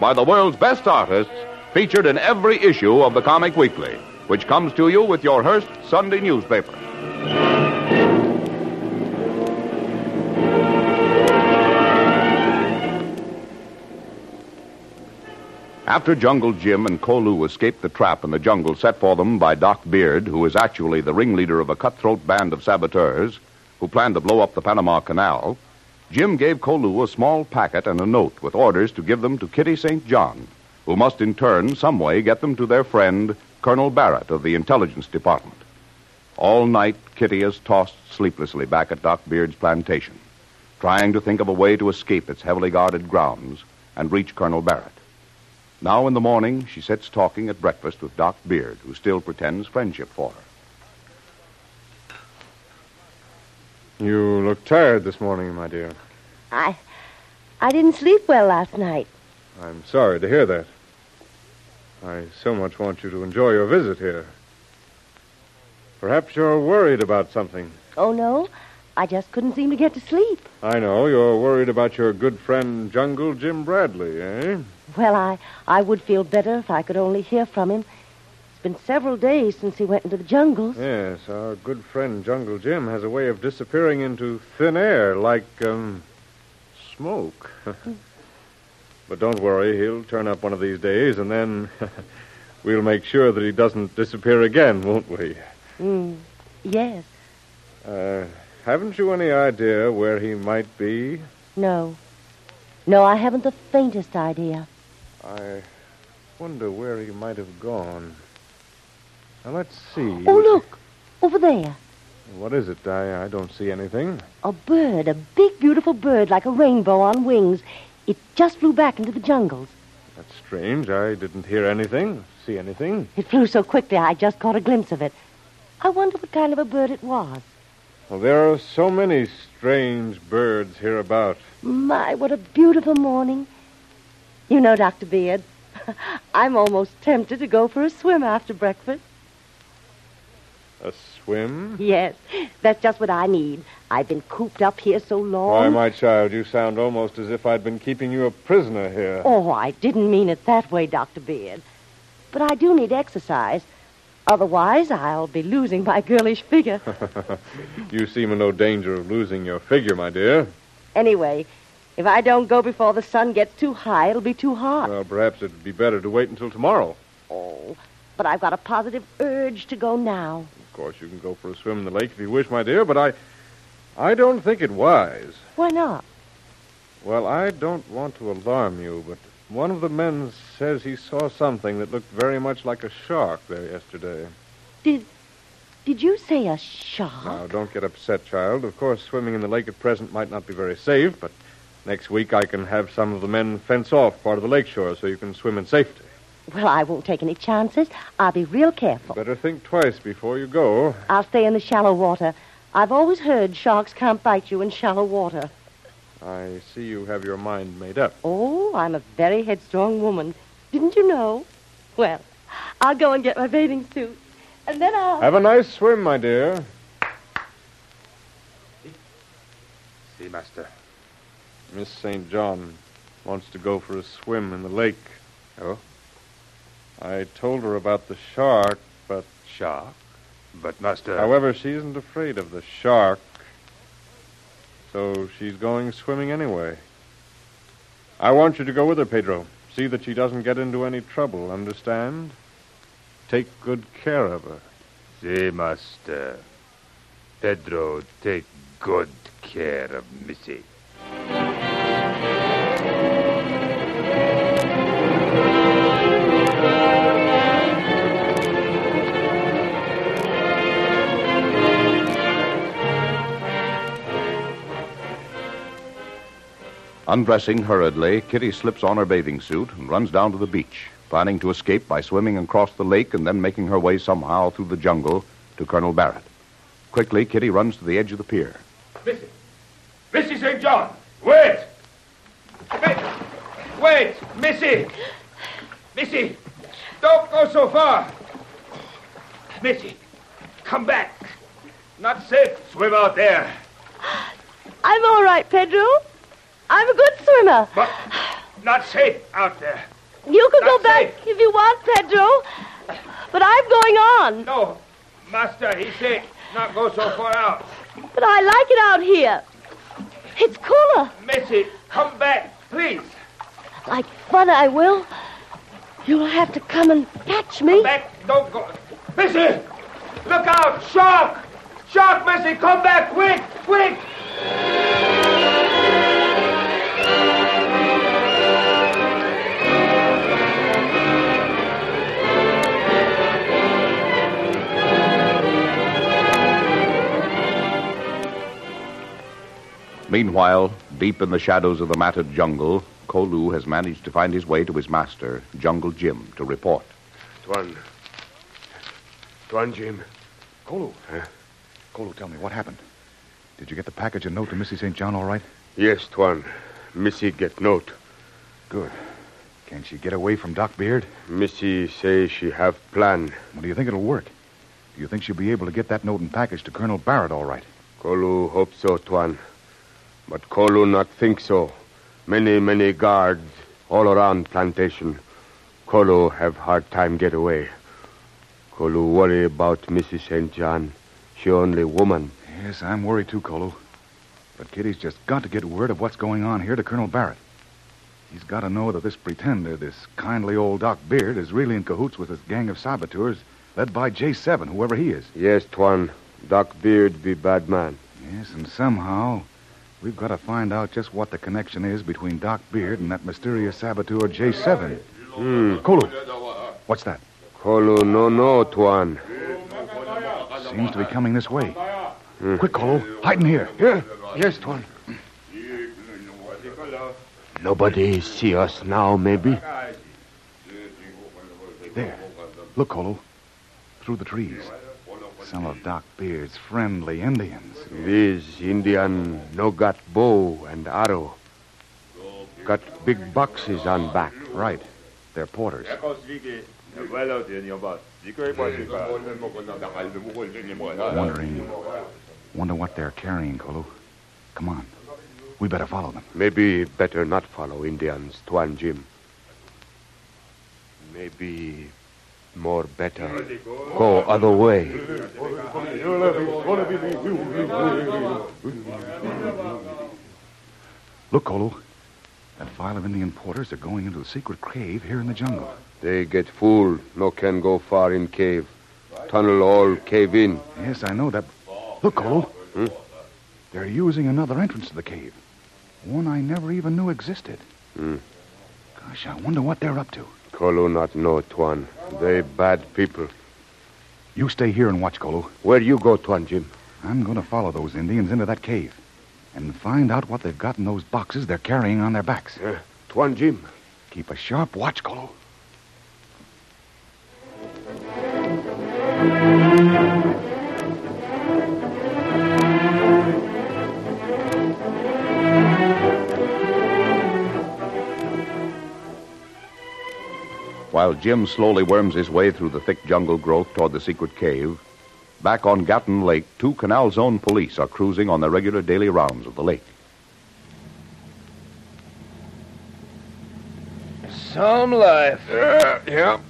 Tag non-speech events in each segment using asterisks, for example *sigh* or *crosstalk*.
by the world's best artists featured in every issue of the Comic Weekly, which comes to you with your Hearst Sunday newspaper. After Jungle Jim and Kolu escaped the trap in the jungle set for them by Doc Beard, who is actually the ringleader of a cutthroat band of saboteurs who planned to blow up the Panama Canal, Jim gave Kolu a small packet and a note with orders to give them to Kitty St. John, who must in turn some way get them to their friend, Colonel Barrett of the Intelligence Department. All night, Kitty has tossed sleeplessly back at Doc Beard's plantation, trying to think of a way to escape its heavily guarded grounds and reach Colonel Barrett. Now in the morning, she sits talking at breakfast with Doc Beard, who still pretends friendship for her. You look tired this morning, my dear. I. I didn't sleep well last night. I'm sorry to hear that. I so much want you to enjoy your visit here. Perhaps you're worried about something. Oh, no? I just couldn't seem to get to sleep. I know. You're worried about your good friend Jungle Jim Bradley, eh? Well, I, I would feel better if I could only hear from him. Been several days since he went into the jungles. Yes, our good friend Jungle Jim has a way of disappearing into thin air like, um, smoke. *laughs* but don't worry, he'll turn up one of these days, and then *laughs* we'll make sure that he doesn't disappear again, won't we? Mm, yes. Uh, haven't you any idea where he might be? No. No, I haven't the faintest idea. I wonder where he might have gone. Now, let's see. Oh, look. Over there. What is it? I, I don't see anything. A bird. A big, beautiful bird like a rainbow on wings. It just flew back into the jungles. That's strange. I didn't hear anything, see anything. It flew so quickly I just caught a glimpse of it. I wonder what kind of a bird it was. Well, there are so many strange birds hereabout. My, what a beautiful morning. You know, Dr. Beard, *laughs* I'm almost tempted to go for a swim after breakfast. A swim? Yes, that's just what I need. I've been cooped up here so long. Why, my child, you sound almost as if I'd been keeping you a prisoner here. Oh, I didn't mean it that way, Dr. Beard. But I do need exercise. Otherwise, I'll be losing my girlish figure. *laughs* you seem in no danger of losing your figure, my dear. Anyway, if I don't go before the sun gets too high, it'll be too hot. Well, perhaps it'd be better to wait until tomorrow. Oh, but I've got a positive urge to go now. Of course, you can go for a swim in the lake if you wish, my dear, but I. I don't think it wise. Why not? Well, I don't want to alarm you, but one of the men says he saw something that looked very much like a shark there yesterday. Did. Did you say a shark? Now, don't get upset, child. Of course, swimming in the lake at present might not be very safe, but next week I can have some of the men fence off part of the lakeshore so you can swim in safety. Well, I won't take any chances. I'll be real careful. Better think twice before you go. I'll stay in the shallow water. I've always heard sharks can't bite you in shallow water. I see you have your mind made up. Oh, I'm a very headstrong woman. Didn't you know? Well, I'll go and get my bathing suit. And then I'll. Have a nice swim, my dear. See, Master. Miss St. John wants to go for a swim in the lake. Oh? I told her about the shark, but. Shark? But, Master. Uh, However, she isn't afraid of the shark. So she's going swimming anyway. I want you to go with her, Pedro. See that she doesn't get into any trouble, understand? Take good care of her. See, Master. Pedro, take good care of Missy. Undressing hurriedly, Kitty slips on her bathing suit and runs down to the beach, planning to escape by swimming across the lake and then making her way somehow through the jungle to Colonel Barrett. Quickly, Kitty runs to the edge of the pier. Missy! Missy St. John! Wait! Wait! Wait! Missy! Missy! Don't go so far! Missy! Come back! Not safe. Swim out there. I'm all right, Pedro. I'm a good swimmer. But not safe out there. You can go back safe. if you want, Pedro. But I'm going on. No. Master, he say not go so far out. But I like it out here. It's cooler. Missy, come back, please. Like fun, I will. You'll have to come and catch me. Come back. Don't go. Missy! Look out! Shark! Shark, Missy! Come back! Quick! Quick! Meanwhile, deep in the shadows of the matted jungle, Kolu has managed to find his way to his master, Jungle Jim, to report. Tuan. Tuan, Jim. Kolu. Kolu, tell me, what happened? Did you get the package and note to Missy St. John all right? Yes, Tuan. Missy get note. Good. Can she get away from Doc Beard? Missy say she have plan. Well, do you think it'll work? Do you think she'll be able to get that note and package to Colonel Barrett all right? Kolu hope so, Tuan. But Kolu not think so. Many, many guards all around plantation. Kolu have hard time get away. Kolu worry about Mrs. St. John. She only woman. Yes, I'm worried too, Kolu. But Kitty's just got to get word of what's going on here to Colonel Barrett. He's got to know that this pretender, this kindly old Doc Beard, is really in cahoots with this gang of saboteurs led by J7, whoever he is. Yes, Tuan. Doc Beard be bad man. Yes, and somehow we've got to find out just what the connection is between Doc Beard and that mysterious saboteur J7. Hmm. Kolu, what's that? Kolu no no, Tuan. Seems to be coming this way. Quick, Kolu, hide in here. Yeah. Yes, Tuan. Nobody see us now, maybe? There. Look, Kolu. Through the trees. Some of Doc Beard's friendly Indians. These Indian no got bow and arrow. Got big boxes on back. Right. They're porters. Wondering. Wonder what they're carrying, Kolu. Come on. We better follow them. Maybe better not follow Indians, Tuan Jim. Maybe more better go other way. Look, Kolu. That file of Indian porters are going into a secret cave here in the jungle. They get fool, no can go far in cave. Tunnel all cave in. Yes, I know that. Look, Kolu. Hmm? They're using another entrance to the cave. One I never even knew existed. Hmm. Gosh, I wonder what they're up to. Kolu not know, Tuan. They bad people. You stay here and watch, Kolu. Where you go, Tuan Jim? I'm going to follow those Indians into that cave and find out what they've got in those boxes they're carrying on their backs. Uh, Tuan Jim. Keep a sharp watch, Kolu. While Jim slowly worms his way through the thick jungle growth toward the secret cave, back on Gatun Lake, two Canal Zone police are cruising on their regular daily rounds of the lake. Some life. Uh, yeah.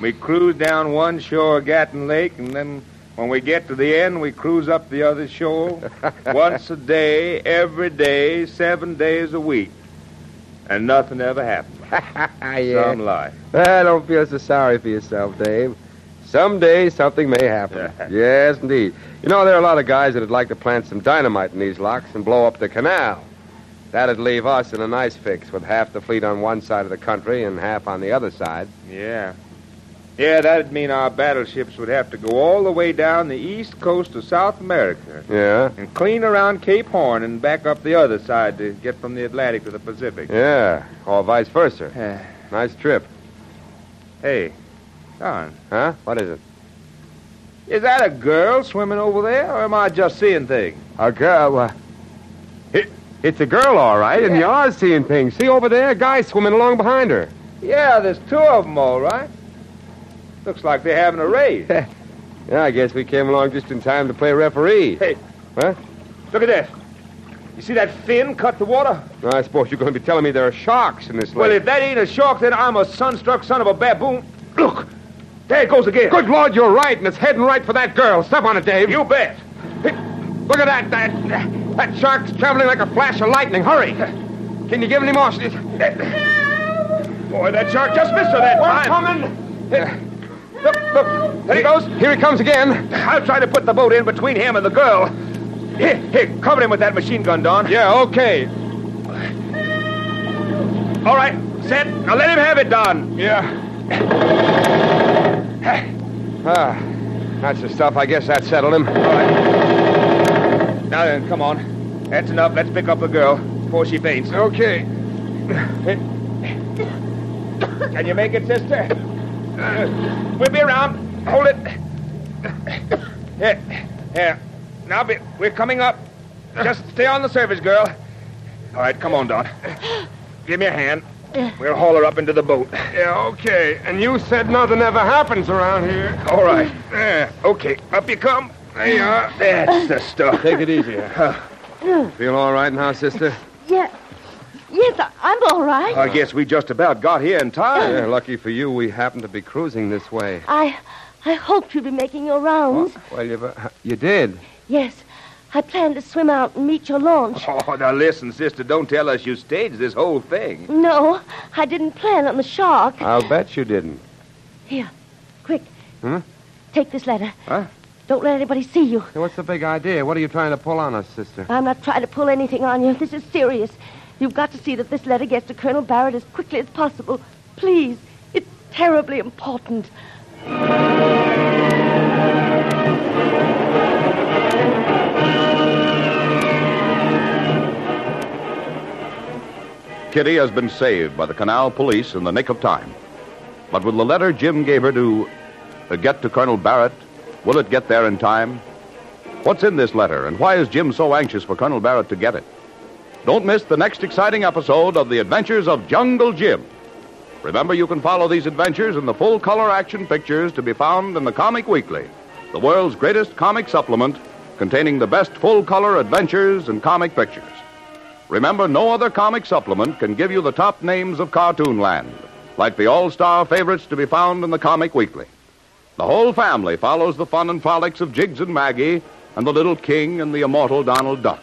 We cruise down one shore of Gatun Lake, and then when we get to the end, we cruise up the other shore *laughs* once a day, every day, seven days a week. And nothing ever happens. *laughs* yeah. Some life. I don't feel so sorry for yourself, Dave. Someday something may happen. *laughs* yes, indeed. You know, there are a lot of guys that'd like to plant some dynamite in these locks and blow up the canal. That'd leave us in a nice fix with half the fleet on one side of the country and half on the other side. Yeah. Yeah, that'd mean our battleships would have to go all the way down the east coast of South America Yeah. and clean around Cape Horn and back up the other side to get from the Atlantic to the Pacific. Yeah. Or vice versa. Nice trip. Hey, Don, Huh? What is it? is that a girl swimming over there, or am I just seeing things? A girl. Uh, it, it's a girl, all right, and you are seeing things. See over there? A guy swimming along behind her. Yeah, there's two of them, all right. Looks like they're having a race. *laughs* Yeah, I guess we came along just in time to play referee. Hey. Huh? Look at that. You see that fin cut the water? I suppose you're going to be telling me there are sharks in this lake. Well, if that ain't a shark, then I'm a sunstruck son of a baboon. Look, there it goes again. Good Lord, you're right, and it's heading right for that girl. Step on it, Dave. You bet. Look at that. That, that shark's traveling like a flash of lightning. Hurry. Can you give any more? Boy, that shark just missed her that We're time. coming. Look, look, there he goes. Here he comes again. I'll try to put the boat in between him and the girl. Here, here, cover him with that machine gun, Don. Yeah, okay. All right, set. Now let him have it, Don. Yeah. *sighs* Ah, that's the stuff. I guess that settled him. All right. Now then, come on. That's enough. Let's pick up the girl before she faints. Okay. Can you make it, sister? Uh, we'll be around. Hold it. Here, here. Now be, we're coming up. Just stay on the surface, girl. All right, come on, Don. Give me a hand. We'll haul her up into the boat. Yeah, okay. And you said nothing ever happens around here. All right. There. Okay, up you come. There you are. That's the stuff. Take it easy. Feel all right now, sister? Yeah. Yes, I- I'm all right. I guess we just about got here in time. Yeah, lucky for you, we happened to be cruising this way. I I hoped you'd be making your rounds. Well, you, you did. Yes. I planned to swim out and meet your launch. *laughs* Oh, now listen, sister, don't tell us you staged this whole thing. No, I didn't plan on the shark. I'll bet you didn't. Here, quick. Huh? Take this letter. Huh? Don't let anybody see you. Hey, what's the big idea? What are you trying to pull on us, sister? I'm not trying to pull anything on you. This is serious. You've got to see that this letter gets to Colonel Barrett as quickly as possible. Please. It's terribly important. Kitty has been saved by the canal police in the nick of time. But will the letter Jim gave her to uh, get to Colonel Barrett, will it get there in time? What's in this letter, and why is Jim so anxious for Colonel Barrett to get it? Don't miss the next exciting episode of The Adventures of Jungle Jim. Remember, you can follow these adventures in the full color action pictures to be found in the Comic Weekly, the world's greatest comic supplement containing the best full color adventures and comic pictures. Remember, no other comic supplement can give you the top names of Cartoon Land, like the all star favorites to be found in the Comic Weekly. The whole family follows the fun and frolics of Jiggs and Maggie and the little king and the immortal Donald Duck,